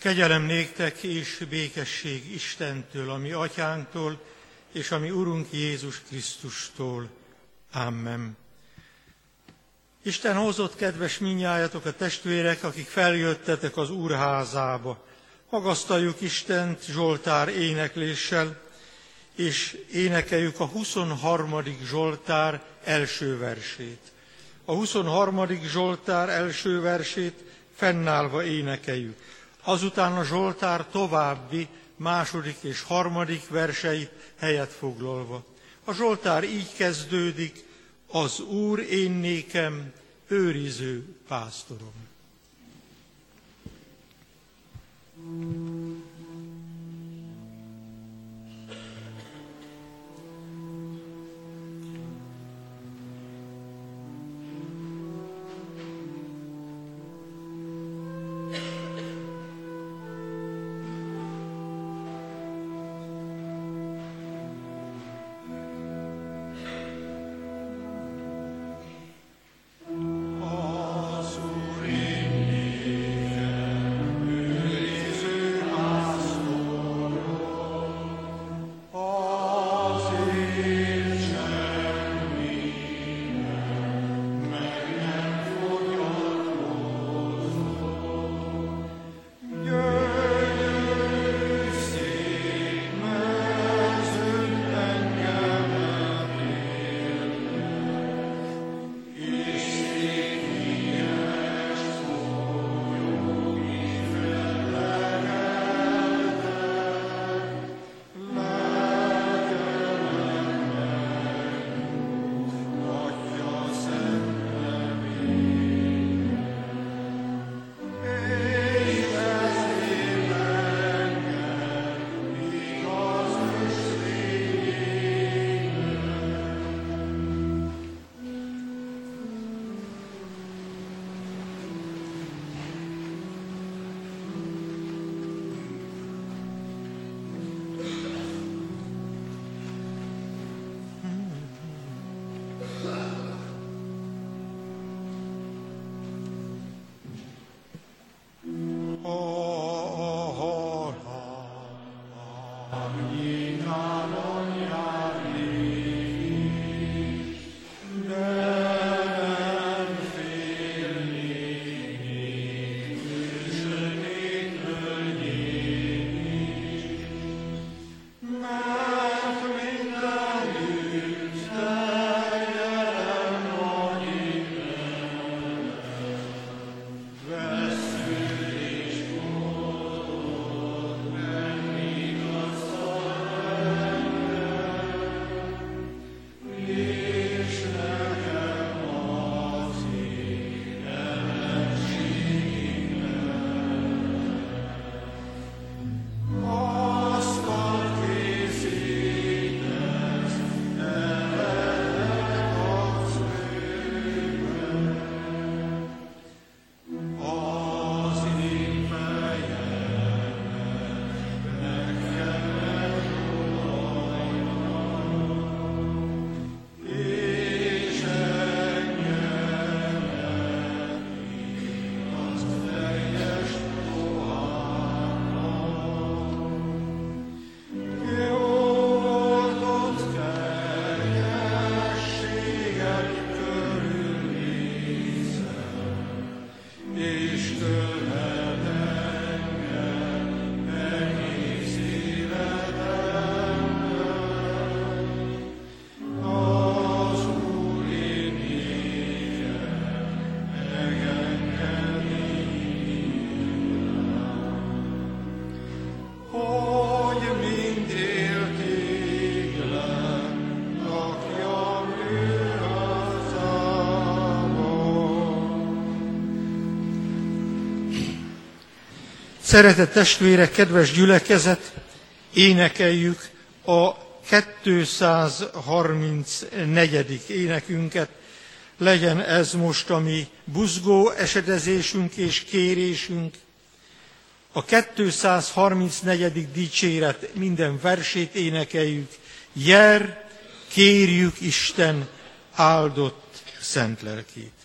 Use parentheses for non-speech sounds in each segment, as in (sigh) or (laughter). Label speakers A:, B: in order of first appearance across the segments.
A: Kegyelem néktek és békesség Istentől, ami atyánktól, és ami Urunk Jézus Krisztustól. Amen. Isten hozott, kedves minnyájatok a testvérek, akik feljöttetek az Úrházába. Magasztaljuk Istent Zsoltár énekléssel, és énekeljük a 23. Zsoltár első versét. A 23. Zsoltár első versét fennállva énekeljük. Azután a Zsoltár további második és harmadik verseit helyet foglalva. A Zsoltár így kezdődik, az Úr én nékem őriző pásztorom. Mm. Szeretett testvérek, kedves gyülekezet, énekeljük a 234. énekünket. Legyen ez most a mi buzgó esedezésünk és kérésünk. A 234. dicséret minden versét énekeljük. Jer, kérjük Isten áldott szent lelkét.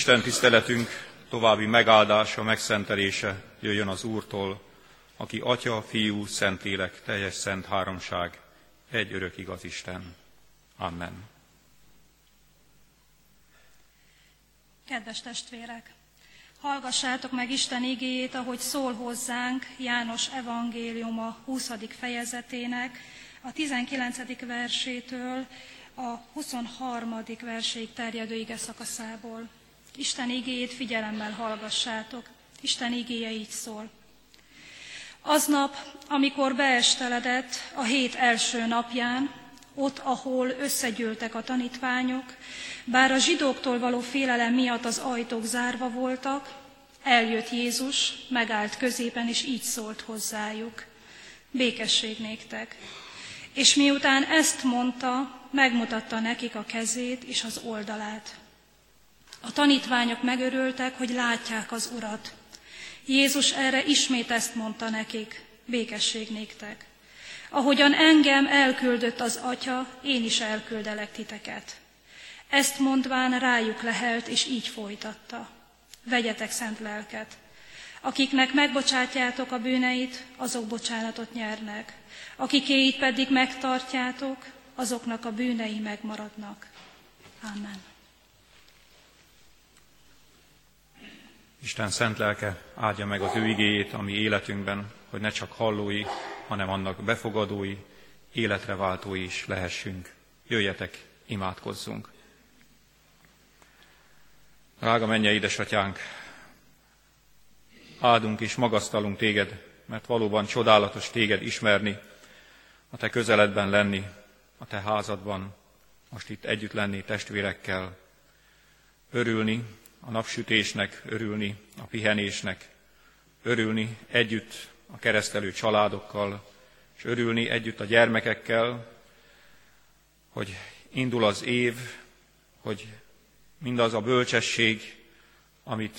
B: Isten tiszteletünk további megáldása, megszentelése jöjjön az Úrtól, aki Atya, Fiú, Szentlélek, teljes szent háromság, egy örök igaz Isten. Amen.
C: Kedves testvérek! Hallgassátok meg Isten igéjét, ahogy szól hozzánk János evangéliuma 20. fejezetének, a 19. versétől a 23. verséig terjedő ige szakaszából. Isten igéjét figyelemmel hallgassátok. Isten igéje így szól. Aznap, amikor beesteledett a hét első napján, ott, ahol összegyűltek a tanítványok, bár a zsidóktól való félelem miatt az ajtók zárva voltak, eljött Jézus, megállt középen, és így szólt hozzájuk. Békesség néktek. És miután ezt mondta, megmutatta nekik a kezét és az oldalát. A tanítványok megörültek, hogy látják az Urat. Jézus erre ismét ezt mondta nekik, békesség néktek. Ahogyan engem elküldött az Atya, én is elküldelek titeket. Ezt mondván rájuk lehelt, és így folytatta. Vegyetek szent lelket. Akiknek megbocsátjátok a bűneit, azok bocsánatot nyernek. Akikéit pedig megtartjátok, azoknak a bűnei megmaradnak. Amen.
B: Isten szent lelke áldja meg az ő igéjét a mi életünkben, hogy ne csak hallói, hanem annak befogadói, életre váltói is lehessünk. Jöjjetek, imádkozzunk! Rága menje, édesatyánk, áldunk és magasztalunk téged, mert valóban csodálatos téged ismerni, a te közeledben lenni, a te házadban, most itt együtt lenni testvérekkel, örülni a napsütésnek, örülni a pihenésnek, örülni együtt a keresztelő családokkal, és örülni együtt a gyermekekkel, hogy indul az év, hogy mindaz a bölcsesség, amit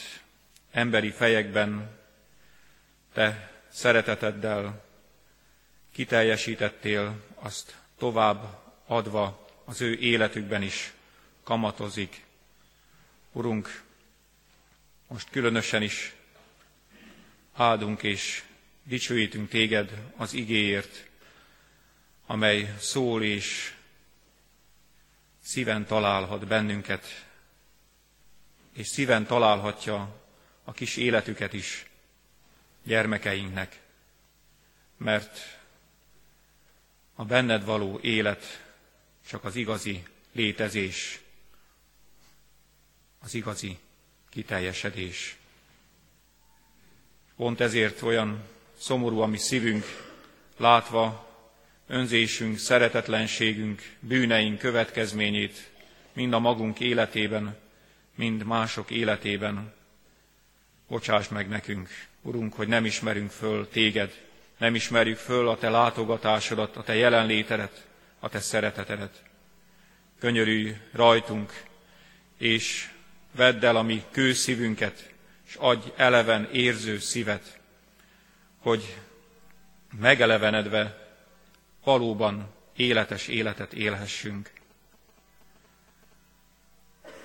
B: emberi fejekben te szereteteddel kiteljesítettél, azt tovább adva az ő életükben is kamatozik. Urunk, most különösen is áldunk és dicsőítünk téged az igéért, amely szól és szíven találhat bennünket, és szíven találhatja a kis életüket is gyermekeinknek, mert a benned való élet csak az igazi létezés, az igazi kiteljesedés. Pont ezért olyan szomorú a mi szívünk, látva önzésünk, szeretetlenségünk, bűneink következményét, mind a magunk életében, mind mások életében. Bocsáss meg nekünk, Urunk, hogy nem ismerünk föl téged, nem ismerjük föl a te látogatásodat, a te jelenlétedet, a te szeretetedet. Könyörülj rajtunk, és vedd el a mi kőszívünket, és adj eleven érző szívet, hogy megelevenedve valóban életes életet élhessünk.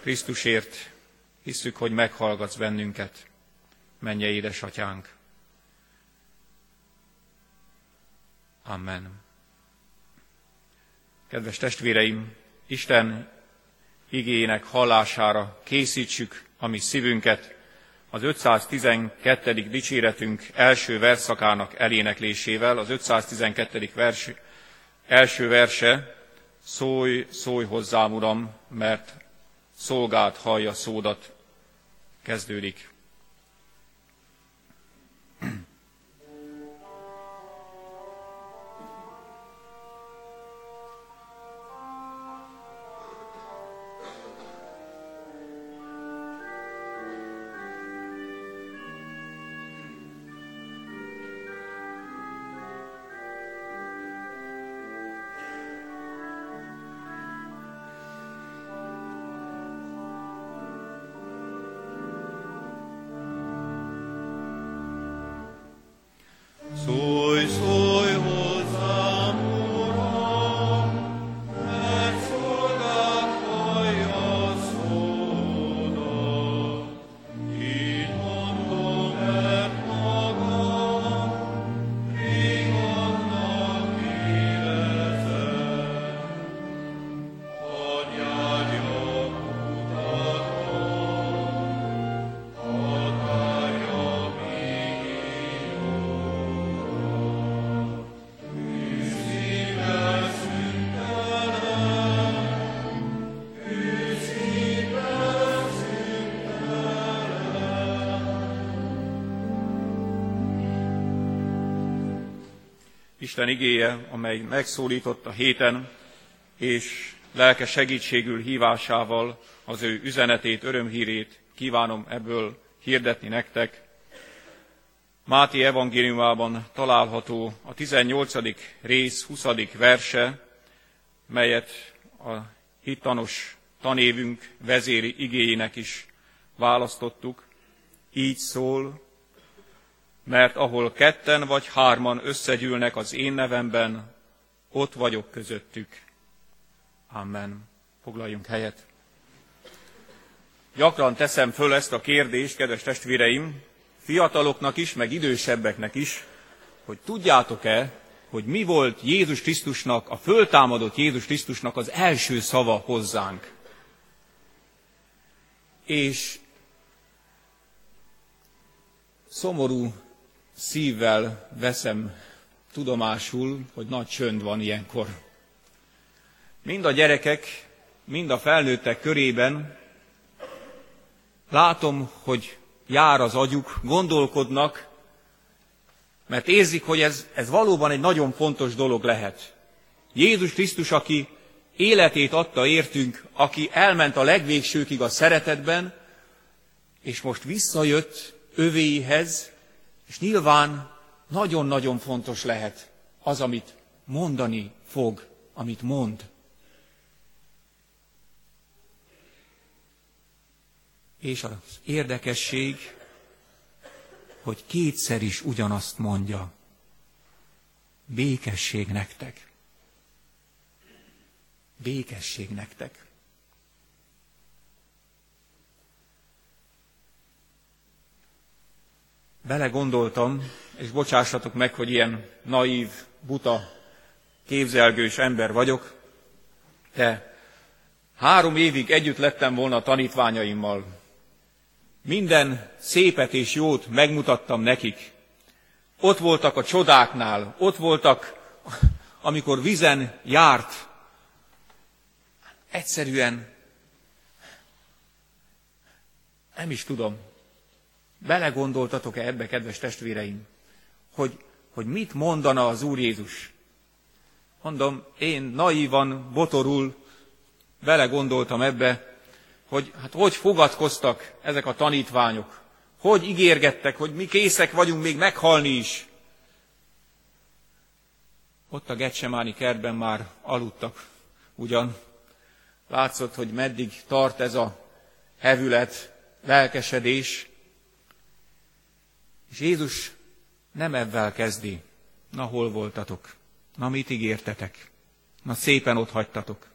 B: Krisztusért hisszük, hogy meghallgatsz bennünket, menje édesatyánk. Amen. Kedves testvéreim, Isten igének hallására készítsük a mi szívünket, az 512. dicséretünk első verszakának eléneklésével, az 512. vers első verse, szólj, szólj hozzám, Uram, mert szolgált hallja szódat, kezdődik. Isten igéje, amely megszólított a héten, és lelke segítségül hívásával az ő üzenetét, örömhírét kívánom ebből hirdetni nektek. Máté evangéliumában található a 18. rész 20. verse, melyet a hittanos tanévünk vezéri igéjének is választottuk. Így szól, mert ahol ketten vagy hárman összegyűlnek az én nevemben, ott vagyok közöttük. Amen. Foglaljunk helyet. Gyakran teszem föl ezt a kérdést, kedves testvéreim, fiataloknak is, meg idősebbeknek is, hogy tudjátok-e, hogy mi volt Jézus Krisztusnak, a föltámadott Jézus Krisztusnak az első szava hozzánk. És szomorú szívvel veszem tudomásul, hogy nagy csönd van ilyenkor. Mind a gyerekek, mind a felnőttek körében látom, hogy jár az agyuk, gondolkodnak, mert érzik, hogy ez, ez valóban egy nagyon fontos dolog lehet. Jézus Krisztus, aki életét adta értünk, aki elment a legvégsőkig a szeretetben, és most visszajött övéihez, és nyilván nagyon-nagyon fontos lehet az, amit mondani fog, amit mond. És az érdekesség, hogy kétszer is ugyanazt mondja. Békesség nektek. Békesség nektek. Belegondoltam, és bocsássatok meg, hogy ilyen naív, buta, képzelgős ember vagyok, de három évig együtt lettem volna tanítványaimmal, minden szépet és jót megmutattam nekik. Ott voltak a csodáknál, ott voltak, amikor vizen járt. Egyszerűen nem is tudom. Belegondoltatok-e ebbe, kedves testvéreim, hogy, hogy mit mondana az Úr Jézus? Mondom, én naívan, botorul belegondoltam ebbe, hogy hát hogy fogadkoztak ezek a tanítványok, hogy ígérgettek, hogy mi készek vagyunk még meghalni is. Ott a Getsemáni kertben már aludtak, ugyan látszott, hogy meddig tart ez a hevület, lelkesedés, és Jézus nem ebben kezdi. Na, hol voltatok? Na, mit ígértetek? Na, szépen ott hagytatok.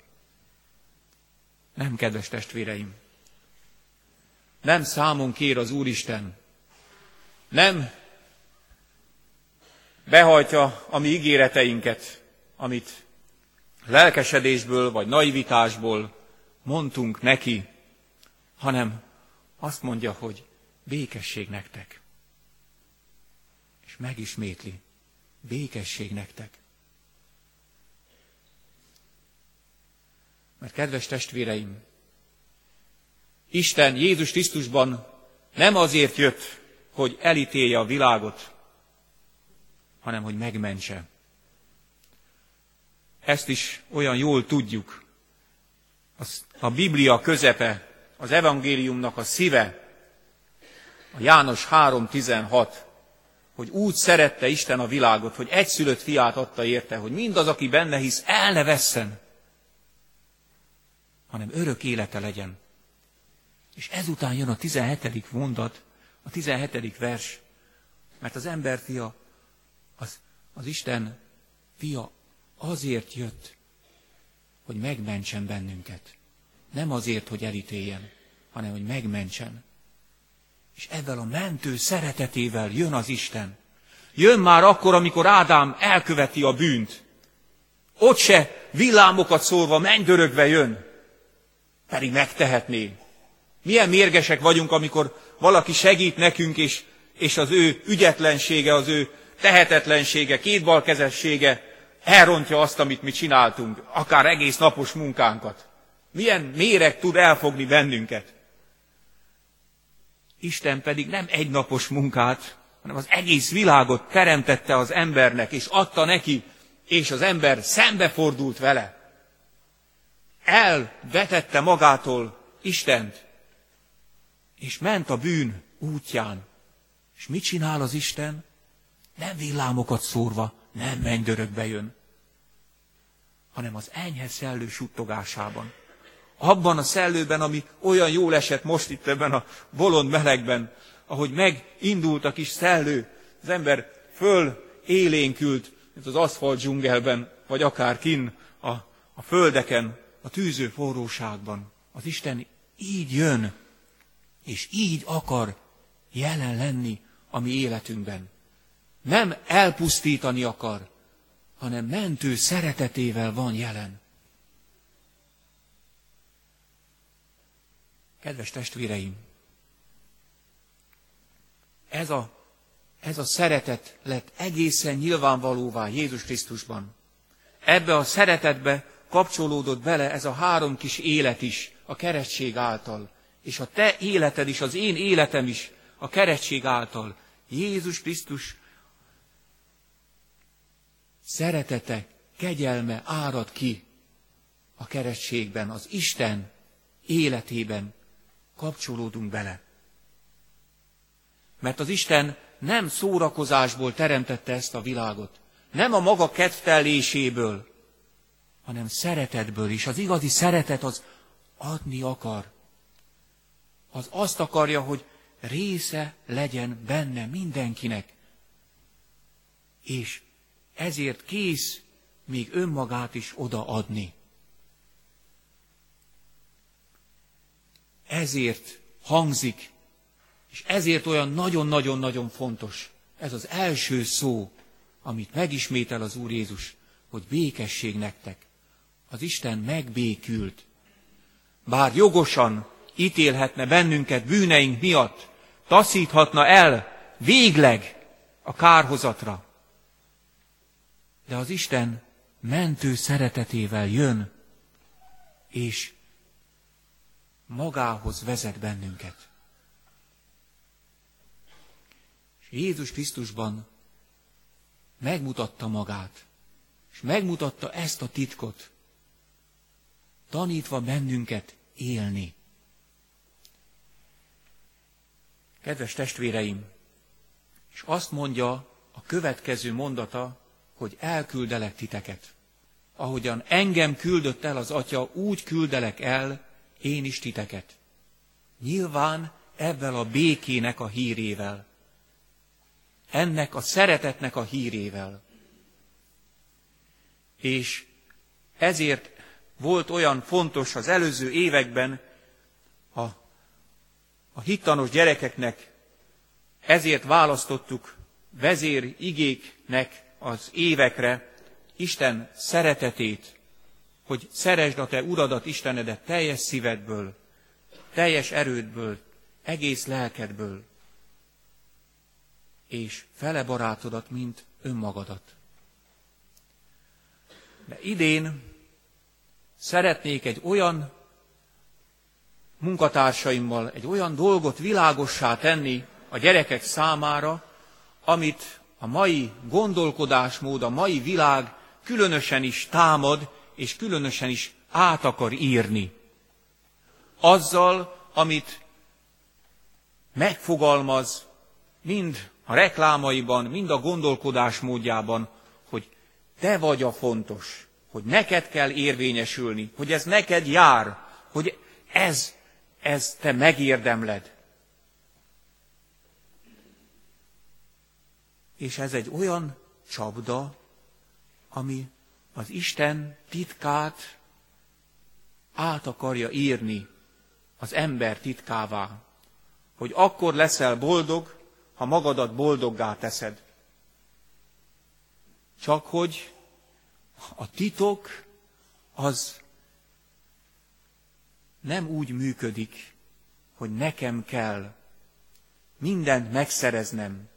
B: Nem, kedves testvéreim. Nem számon kér az Úristen. Nem behajtja a mi ígéreteinket, amit lelkesedésből vagy naivitásból mondtunk neki, hanem azt mondja, hogy békesség nektek. Megismétli, békesség nektek. Mert kedves testvéreim, Isten Jézus Krisztusban nem azért jött, hogy elítélje a világot, hanem hogy megmentse. Ezt is olyan jól tudjuk. A Biblia közepe, az evangéliumnak a szíve, a János 3.16, hogy úgy szerette Isten a világot, hogy egyszülött fiát adta érte, hogy mindaz, aki benne hisz, el ne vesszen, hanem örök élete legyen. És ezután jön a 17. mondat, a 17. vers, mert az ember fia, az, az Isten fia azért jött, hogy megmentsen bennünket. Nem azért, hogy elítéljen, hanem hogy megmentsen. És ezzel a mentő szeretetével jön az Isten. Jön már akkor, amikor Ádám elköveti a bűnt. Ott se villámokat szólva, mennydörögve jön, pedig megtehetné. Milyen mérgesek vagyunk, amikor valaki segít nekünk, és, és az ő ügyetlensége, az ő tehetetlensége, kétbalkezessége elrontja azt, amit mi csináltunk, akár egész napos munkánkat. Milyen méreg tud elfogni bennünket. Isten pedig nem egy napos munkát, hanem az egész világot teremtette az embernek, és adta neki, és az ember szembefordult vele. Elvetette magától Istent, és ment a bűn útján. És mit csinál az Isten? Nem villámokat szórva, nem mennydörökbe jön, hanem az enyhe szellő suttogásában. Abban a szellőben, ami olyan jól esett most itt ebben a bolond melegben, ahogy megindult a kis szellő, az ember föl élénkült, mint az aszfalt dzsungelben, vagy akár kin a, a földeken, a tűző forróságban. Az Isten így jön, és így akar jelen lenni a mi életünkben. Nem elpusztítani akar, hanem mentő szeretetével van jelen. Kedves testvéreim, ez a, ez a szeretet lett egészen nyilvánvalóvá Jézus Krisztusban. Ebbe a szeretetbe kapcsolódott bele ez a három kis élet is a keresztség által, és a te életed is, az én életem is a keresztség által. Jézus Krisztus szeretete, kegyelme árad ki a keresztségben, az Isten életében kapcsolódunk bele. Mert az Isten nem szórakozásból teremtette ezt a világot, nem a maga kedvteléséből, hanem szeretetből is. Az igazi szeretet az adni akar. Az azt akarja, hogy része legyen benne mindenkinek. És ezért kész még önmagát is odaadni. Ezért hangzik, és ezért olyan nagyon-nagyon-nagyon fontos ez az első szó, amit megismétel az Úr Jézus, hogy békesség nektek. Az Isten megbékült. Bár jogosan ítélhetne bennünket bűneink miatt, taszíthatna el végleg a kárhozatra. De az Isten mentő szeretetével jön, és magához vezet bennünket. És Jézus Krisztusban megmutatta magát, és megmutatta ezt a titkot, tanítva bennünket élni. Kedves testvéreim, és azt mondja a következő mondata, hogy elküldelek titeket. Ahogyan engem küldött el az Atya, úgy küldelek el én is titeket. Nyilván ebben a békének a hírével, ennek a szeretetnek a hírével. És ezért volt olyan fontos az előző években a, a hittanos gyerekeknek, ezért választottuk vezér igéknek az évekre Isten szeretetét, hogy szeresd a te uradat, Istenedet teljes szívedből, teljes erődből, egész lelkedből, és fele barátodat, mint önmagadat. De idén szeretnék egy olyan munkatársaimmal egy olyan dolgot világossá tenni a gyerekek számára, amit a mai gondolkodásmód, a mai világ különösen is támad, és különösen is át akar írni. Azzal, amit megfogalmaz mind a reklámaiban, mind a gondolkodásmódjában, hogy te vagy a fontos, hogy neked kell érvényesülni, hogy ez neked jár, hogy ez, ez te megérdemled. És ez egy olyan csapda, ami az Isten titkát át akarja írni az ember titkává, hogy akkor leszel boldog, ha magadat boldoggá teszed. Csak hogy a titok az nem úgy működik, hogy nekem kell mindent megszereznem,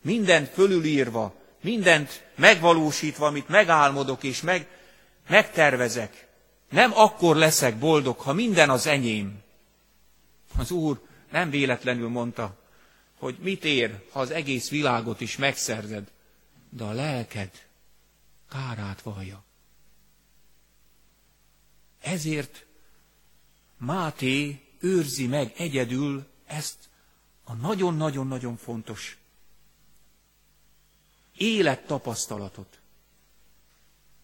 B: mindent fölülírva, mindent megvalósítva, amit megálmodok és meg, megtervezek. Nem akkor leszek boldog, ha minden az enyém. Az Úr nem véletlenül mondta, hogy mit ér, ha az egész világot is megszerzed, de a lelked kárát vallja. Ezért Máté őrzi meg egyedül ezt a nagyon-nagyon-nagyon fontos élettapasztalatot.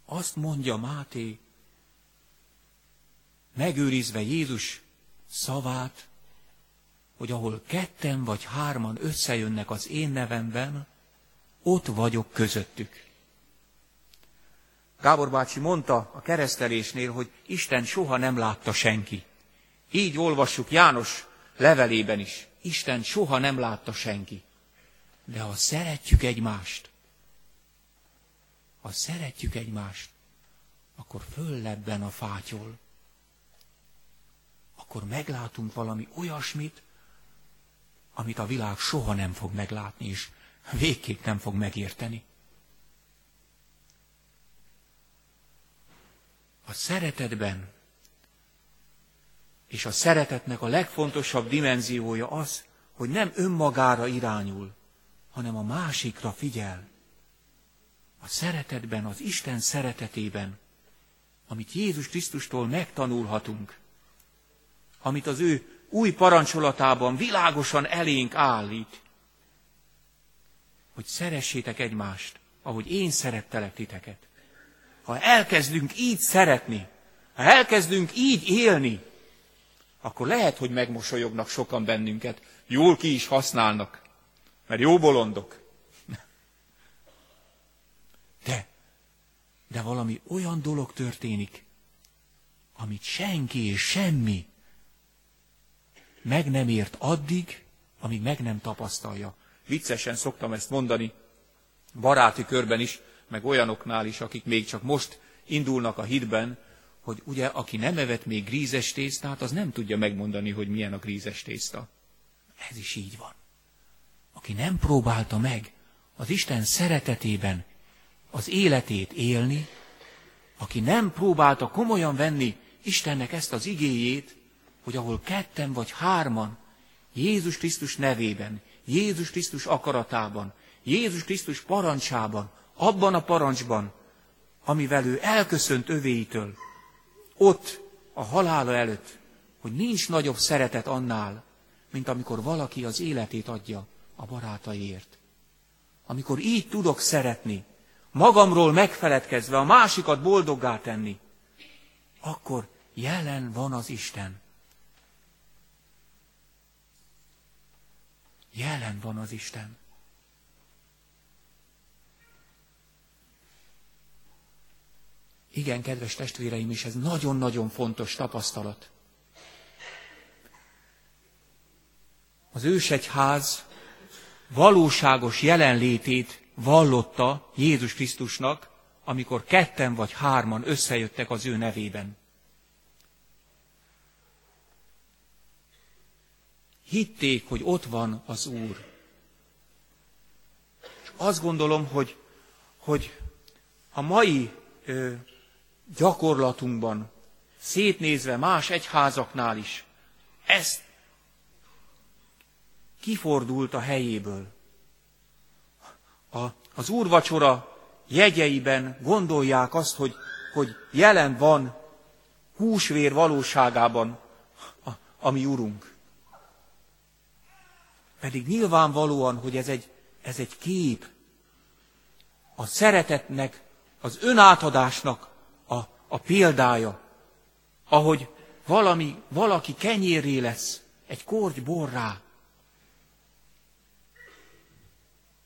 B: Azt mondja Máté, megőrizve Jézus szavát, hogy ahol ketten vagy hárman összejönnek az én nevemben, ott vagyok közöttük. Gábor bácsi mondta a keresztelésnél, hogy Isten soha nem látta senki. Így olvassuk János levelében is. Isten soha nem látta senki. De ha szeretjük egymást, ha szeretjük egymást, akkor föllebben a fátyol. Akkor meglátunk valami olyasmit, amit a világ soha nem fog meglátni, és végképp nem fog megérteni. A szeretetben és a szeretetnek a legfontosabb dimenziója az, hogy nem önmagára irányul, hanem a másikra figyel. A szeretetben, az Isten szeretetében, amit Jézus Krisztustól megtanulhatunk, amit az ő új parancsolatában világosan elénk állít, hogy szeressétek egymást, ahogy én szerettelek titeket. Ha elkezdünk így szeretni, ha elkezdünk így élni, akkor lehet, hogy megmosolyognak sokan bennünket, jól ki is használnak, mert jó bolondok. De, de valami olyan dolog történik, amit senki és semmi meg nem ért addig, amíg meg nem tapasztalja. Viccesen szoktam ezt mondani, baráti körben is, meg olyanoknál is, akik még csak most indulnak a hitben, hogy ugye, aki nem evett még grízes tésztát, az nem tudja megmondani, hogy milyen a grízes tészta. Ez is így van. Aki nem próbálta meg az Isten szeretetében az életét élni, aki nem próbálta komolyan venni Istennek ezt az igéjét, hogy ahol ketten vagy hárman, Jézus Krisztus nevében, Jézus Krisztus akaratában, Jézus Krisztus parancsában, abban a parancsban, amivel ő elköszönt övéitől, ott a halála előtt, hogy nincs nagyobb szeretet annál, mint amikor valaki az életét adja a barátaiért. Amikor így tudok szeretni, magamról megfeledkezve, a másikat boldoggá tenni, akkor jelen van az Isten. Jelen van az Isten. Igen, kedves testvéreim, és ez nagyon-nagyon fontos tapasztalat. Az ősegyház valóságos jelenlétét vallotta Jézus Krisztusnak, amikor ketten vagy hárman összejöttek az ő nevében. Hitték, hogy ott van az Úr. És azt gondolom, hogy, hogy a mai ö, gyakorlatunkban, szétnézve más egyházaknál is, ezt kifordult a helyéből. A, az úrvacsora jegyeiben gondolják azt, hogy, hogy jelen van húsvér valóságában a, a mi urunk. Pedig nyilvánvalóan, hogy ez egy, ez egy kép. A szeretetnek, az önátadásnak a, a példája, ahogy valami, valaki kenyéré lesz, egy korty borrá,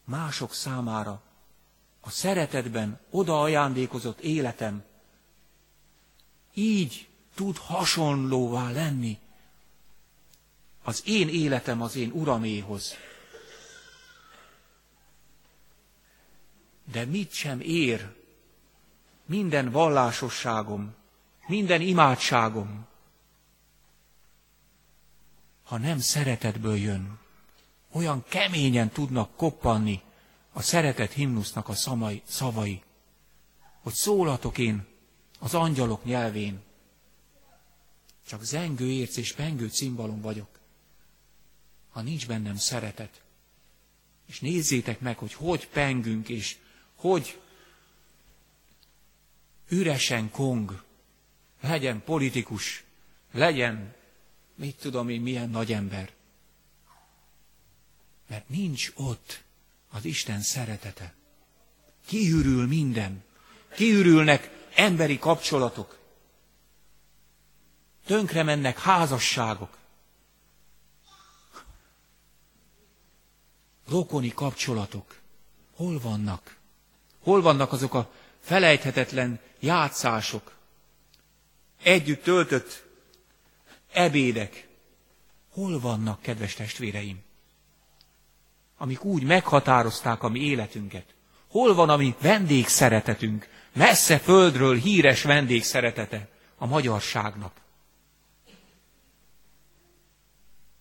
B: mások számára a szeretetben oda ajándékozott életem így tud hasonlóvá lenni az én életem az én uraméhoz. De mit sem ér minden vallásosságom, minden imádságom, ha nem szeretetből jön. Olyan keményen tudnak koppanni a szeretet himnusznak a szamai, szavai, hogy szólatok én az angyalok nyelvén. Csak zengő érc és pengő cimbalom vagyok. Ha nincs bennem szeretet, És nézzétek meg, hogy hogy pengünk, és hogy üresen kong, legyen politikus, legyen, mit tudom én, milyen nagy ember. Mert nincs ott az Isten szeretete. Kiürül minden. Kiürülnek emberi kapcsolatok. Tönkre mennek házasságok. Rokoni kapcsolatok. Hol vannak? Hol vannak azok a felejthetetlen játszások? Együtt töltött ebédek. Hol vannak, kedves testvéreim? Amik úgy meghatározták a mi életünket. Hol van a mi vendégszeretetünk? Messze földről híres vendégszeretete a magyarságnak.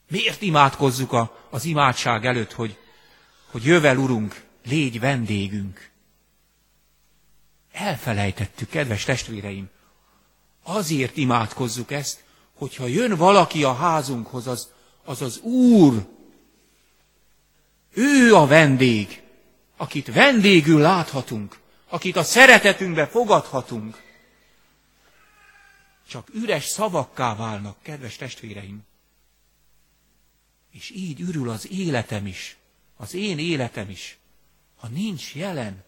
B: Miért imádkozzuk a, az imádság előtt, hogy, hogy jövel urunk, légy vendégünk? Elfelejtettük, kedves testvéreim. Azért imádkozzuk ezt, hogyha jön valaki a házunkhoz, az az, az Úr. Ő a vendég, akit vendégül láthatunk, akit a szeretetünkbe fogadhatunk. Csak üres szavakká válnak, kedves testvéreim. És így ürül az életem is, az én életem is, ha nincs jelen,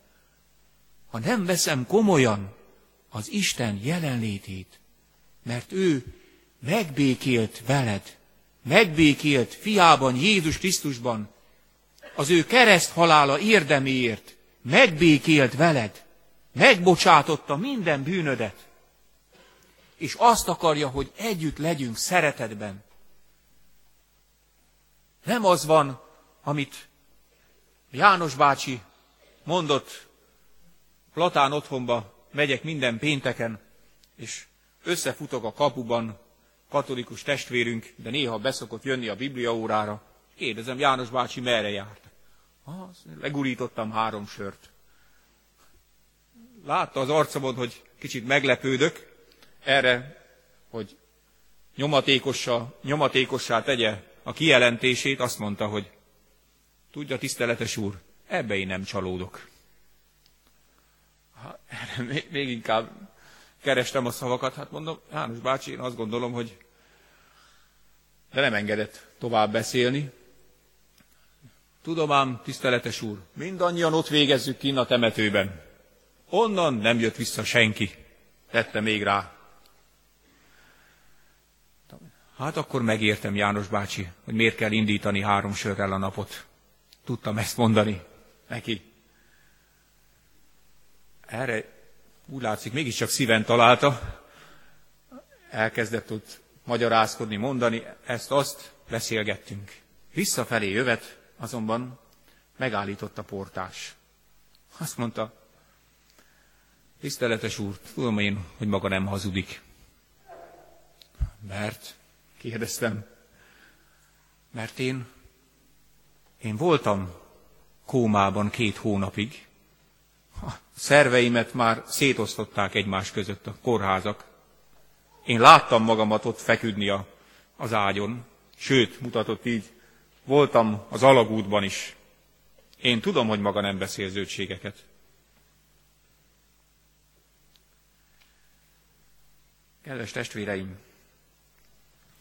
B: ha nem veszem komolyan az Isten jelenlétét, mert ő megbékélt veled, megbékélt fiában, Jézus Krisztusban, az ő kereszt halála érdeméért, megbékélt veled, megbocsátotta minden bűnödet, és azt akarja, hogy együtt legyünk szeretetben. Nem az van, amit János bácsi mondott, Platán otthonba megyek minden pénteken, és összefutok a kapuban, katolikus testvérünk, de néha beszokott jönni a Biblia órára. Kérdezem, János bácsi merre járt? Az, legurítottam három sört. Látta az arcomon, hogy kicsit meglepődök, erre, hogy nyomatékossá, nyomatékossá tegye a kijelentését, azt mondta, hogy tudja, tiszteletes úr, ebbe én nem csalódok. Ha, erre (laughs) még inkább kerestem a szavakat, hát mondom, János bácsi, én azt gondolom, hogy de nem engedett tovább beszélni. Tudom ám, tiszteletes úr, mindannyian ott végezzük ki a temetőben. Onnan nem jött vissza senki, tette még rá. Hát akkor megértem, János bácsi, hogy miért kell indítani három sörrel a napot. Tudtam ezt mondani neki. Erre úgy látszik, mégiscsak szíven találta. Elkezdett ott magyarázkodni, mondani, ezt-azt beszélgettünk. Visszafelé jövet, azonban megállított a portás. Azt mondta, tiszteletes úr, tudom én, hogy maga nem hazudik. Mert, kérdeztem, mert én, én voltam kómában két hónapig, a szerveimet már szétosztották egymás között a kórházak. Én láttam magamat ott feküdni a, az ágyon, sőt, mutatott így, voltam az alagútban is. Én tudom, hogy maga nem beszél zöldségeket. Kedves testvéreim,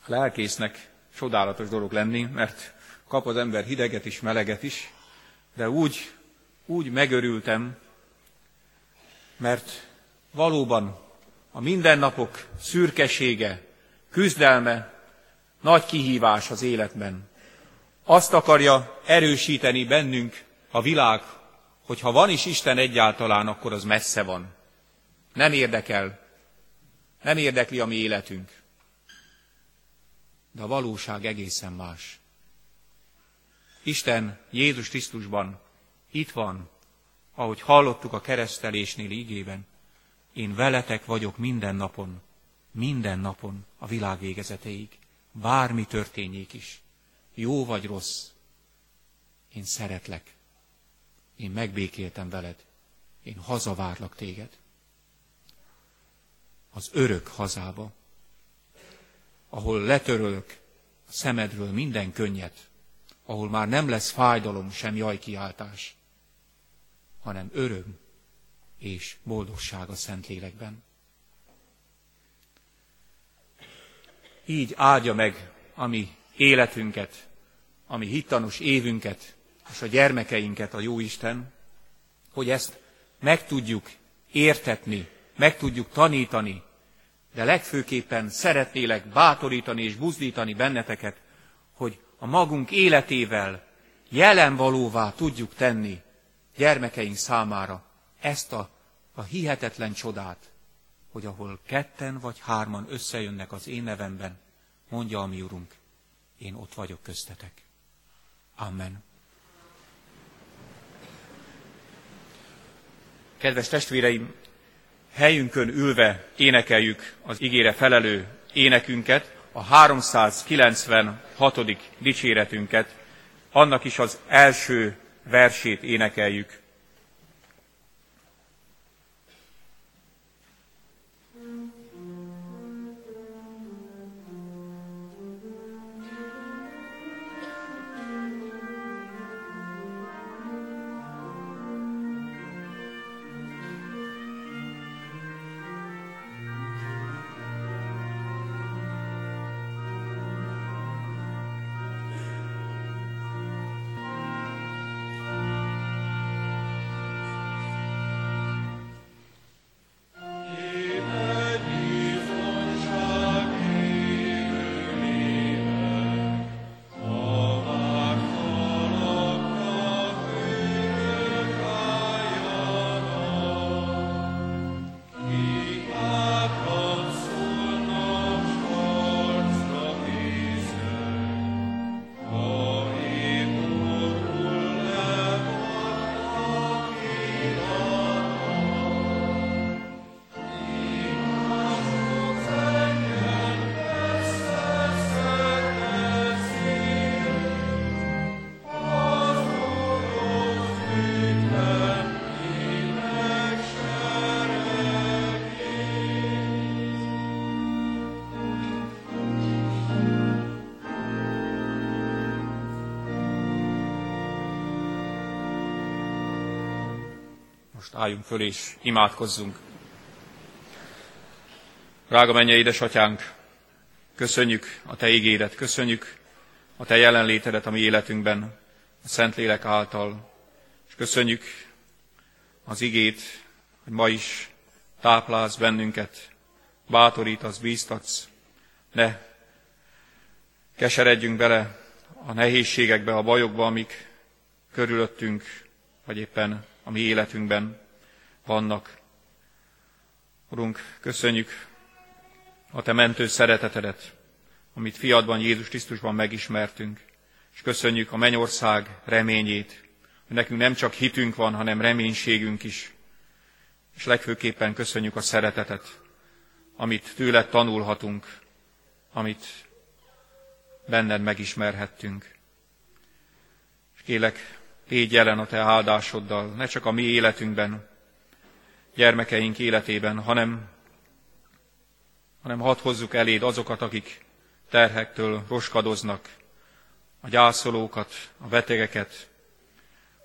B: a lelkésznek csodálatos dolog lenni, mert kap az ember hideget is, meleget is, de úgy, úgy megörültem, mert valóban a mindennapok szürkesége, küzdelme nagy kihívás az életben. Azt akarja erősíteni bennünk a világ, hogy ha van is Isten egyáltalán, akkor az messze van. Nem érdekel, nem érdekli a mi életünk. De a valóság egészen más. Isten Jézus Krisztusban itt van, ahogy hallottuk a keresztelésnél ígében. Én veletek vagyok minden napon, minden napon a világ végezetéig. Bármi történjék is, jó vagy rossz, én szeretlek. Én megbékéltem veled. Én hazavárlak téged. Az örök hazába, ahol letörölök a szemedről minden könnyet, ahol már nem lesz fájdalom, sem jajkiáltás, hanem öröm és boldogság a Szentlélekben. Így áldja meg a mi életünket, a mi hittanos évünket, és a gyermekeinket a Jóisten, hogy ezt meg tudjuk értetni, meg tudjuk tanítani, de legfőképpen szeretnélek bátorítani és buzdítani benneteket, hogy a magunk életével jelenvalóvá tudjuk tenni gyermekeink számára ezt a, a hihetetlen csodát, hogy ahol ketten vagy hárman összejönnek az én nevemben, mondja a mi Urunk, én ott vagyok köztetek. Amen. Kedves testvéreim, helyünkön ülve énekeljük az igére felelő énekünket, a 396. dicséretünket, annak is az első versét énekeljük. Most álljunk föl és imádkozzunk. Rága menje édesatyánk, köszönjük a Te ígéret, köszönjük a Te jelenlétedet a mi életünkben, a Szentlélek által, és köszönjük az igét, hogy ma is táplálsz bennünket, bátorítasz, bíztatsz, ne keseredjünk bele a nehézségekbe, a bajokba, amik körülöttünk, vagy éppen a mi életünkben vannak. Urunk, köszönjük a Te mentő szeretetedet, amit fiadban, Jézus Krisztusban megismertünk, és köszönjük a mennyország reményét, hogy nekünk nem csak hitünk van, hanem reménységünk is, és legfőképpen köszönjük a szeretetet, amit tőled tanulhatunk, amit benned megismerhettünk. És kélek, légy jelen a Te áldásoddal, ne csak a mi életünkben, gyermekeink életében, hanem, hanem hadd hozzuk eléd azokat, akik terhektől roskadoznak, a gyászolókat, a betegeket,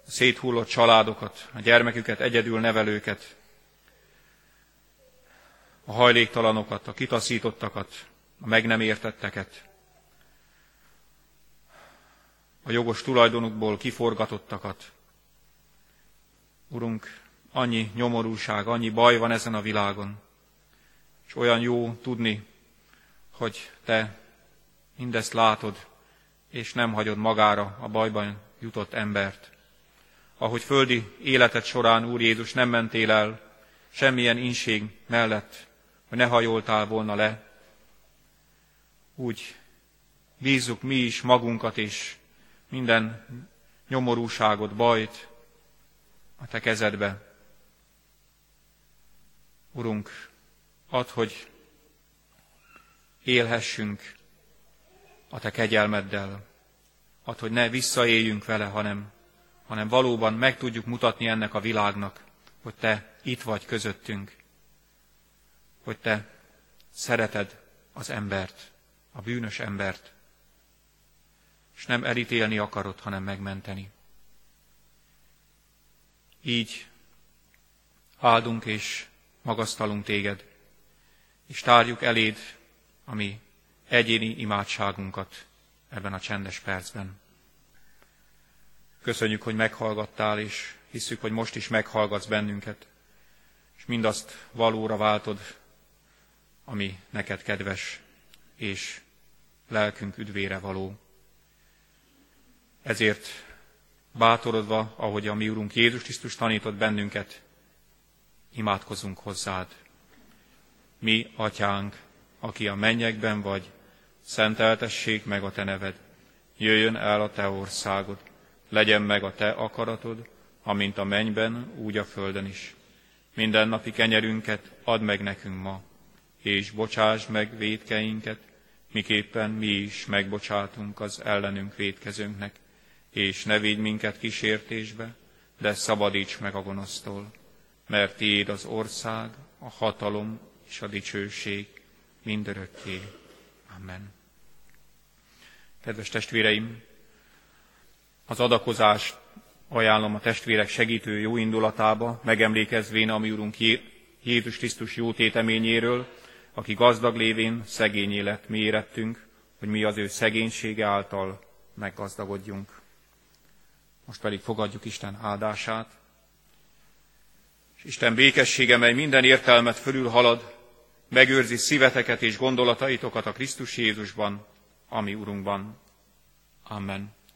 B: a széthullott családokat, a gyermeküket, egyedül nevelőket, a hajléktalanokat, a kitaszítottakat, a meg nem értetteket, a jogos tulajdonukból kiforgatottakat. Urunk, annyi nyomorúság, annyi baj van ezen a világon, és olyan jó tudni, hogy Te mindezt látod, és nem hagyod magára a bajban jutott embert. Ahogy földi életed során, Úr Jézus, nem mentél el semmilyen inség mellett, hogy ne hajoltál volna le, úgy bízzuk mi is magunkat és minden nyomorúságot, bajt a Te kezedbe. Urunk, add, hogy élhessünk a Te kegyelmeddel. Add, hogy ne visszaéljünk vele, hanem, hanem valóban meg tudjuk mutatni ennek a világnak, hogy Te itt vagy közöttünk, hogy Te szereted az embert, a bűnös embert, és nem elítélni akarod, hanem megmenteni. Így áldunk és magasztalunk téged, és tárjuk eléd a mi egyéni imádságunkat ebben a csendes percben. Köszönjük, hogy meghallgattál, és hiszük, hogy most is meghallgatsz bennünket, és mindazt valóra váltod, ami neked kedves, és lelkünk üdvére való. Ezért bátorodva, ahogy a mi Úrunk Jézus Krisztus tanított bennünket, imádkozunk hozzád. Mi, atyánk, aki a mennyekben vagy, szenteltessék meg a te neved, jöjjön el a te országod, legyen meg a te akaratod, amint a mennyben, úgy a földön is. Minden napi kenyerünket add meg nekünk ma, és bocsáss meg védkeinket, miképpen mi is megbocsátunk az ellenünk védkezőnknek, és ne védj minket kísértésbe, de szabadíts meg a gonosztól, mert tiéd az ország, a hatalom és a dicsőség mindörökké. Amen. Kedves testvéreim, az adakozást ajánlom a testvérek segítő jó indulatába, megemlékezvén a mi Úrunk Jézus Krisztus jó téteményéről, aki gazdag lévén szegény élet mi érettünk, hogy mi az ő szegénysége által meggazdagodjunk. Most pedig fogadjuk Isten áldását. És Isten békessége, mely minden értelmet fölülhalad, megőrzi szíveteket és gondolataitokat a Krisztus Jézusban, ami Urunkban. Amen.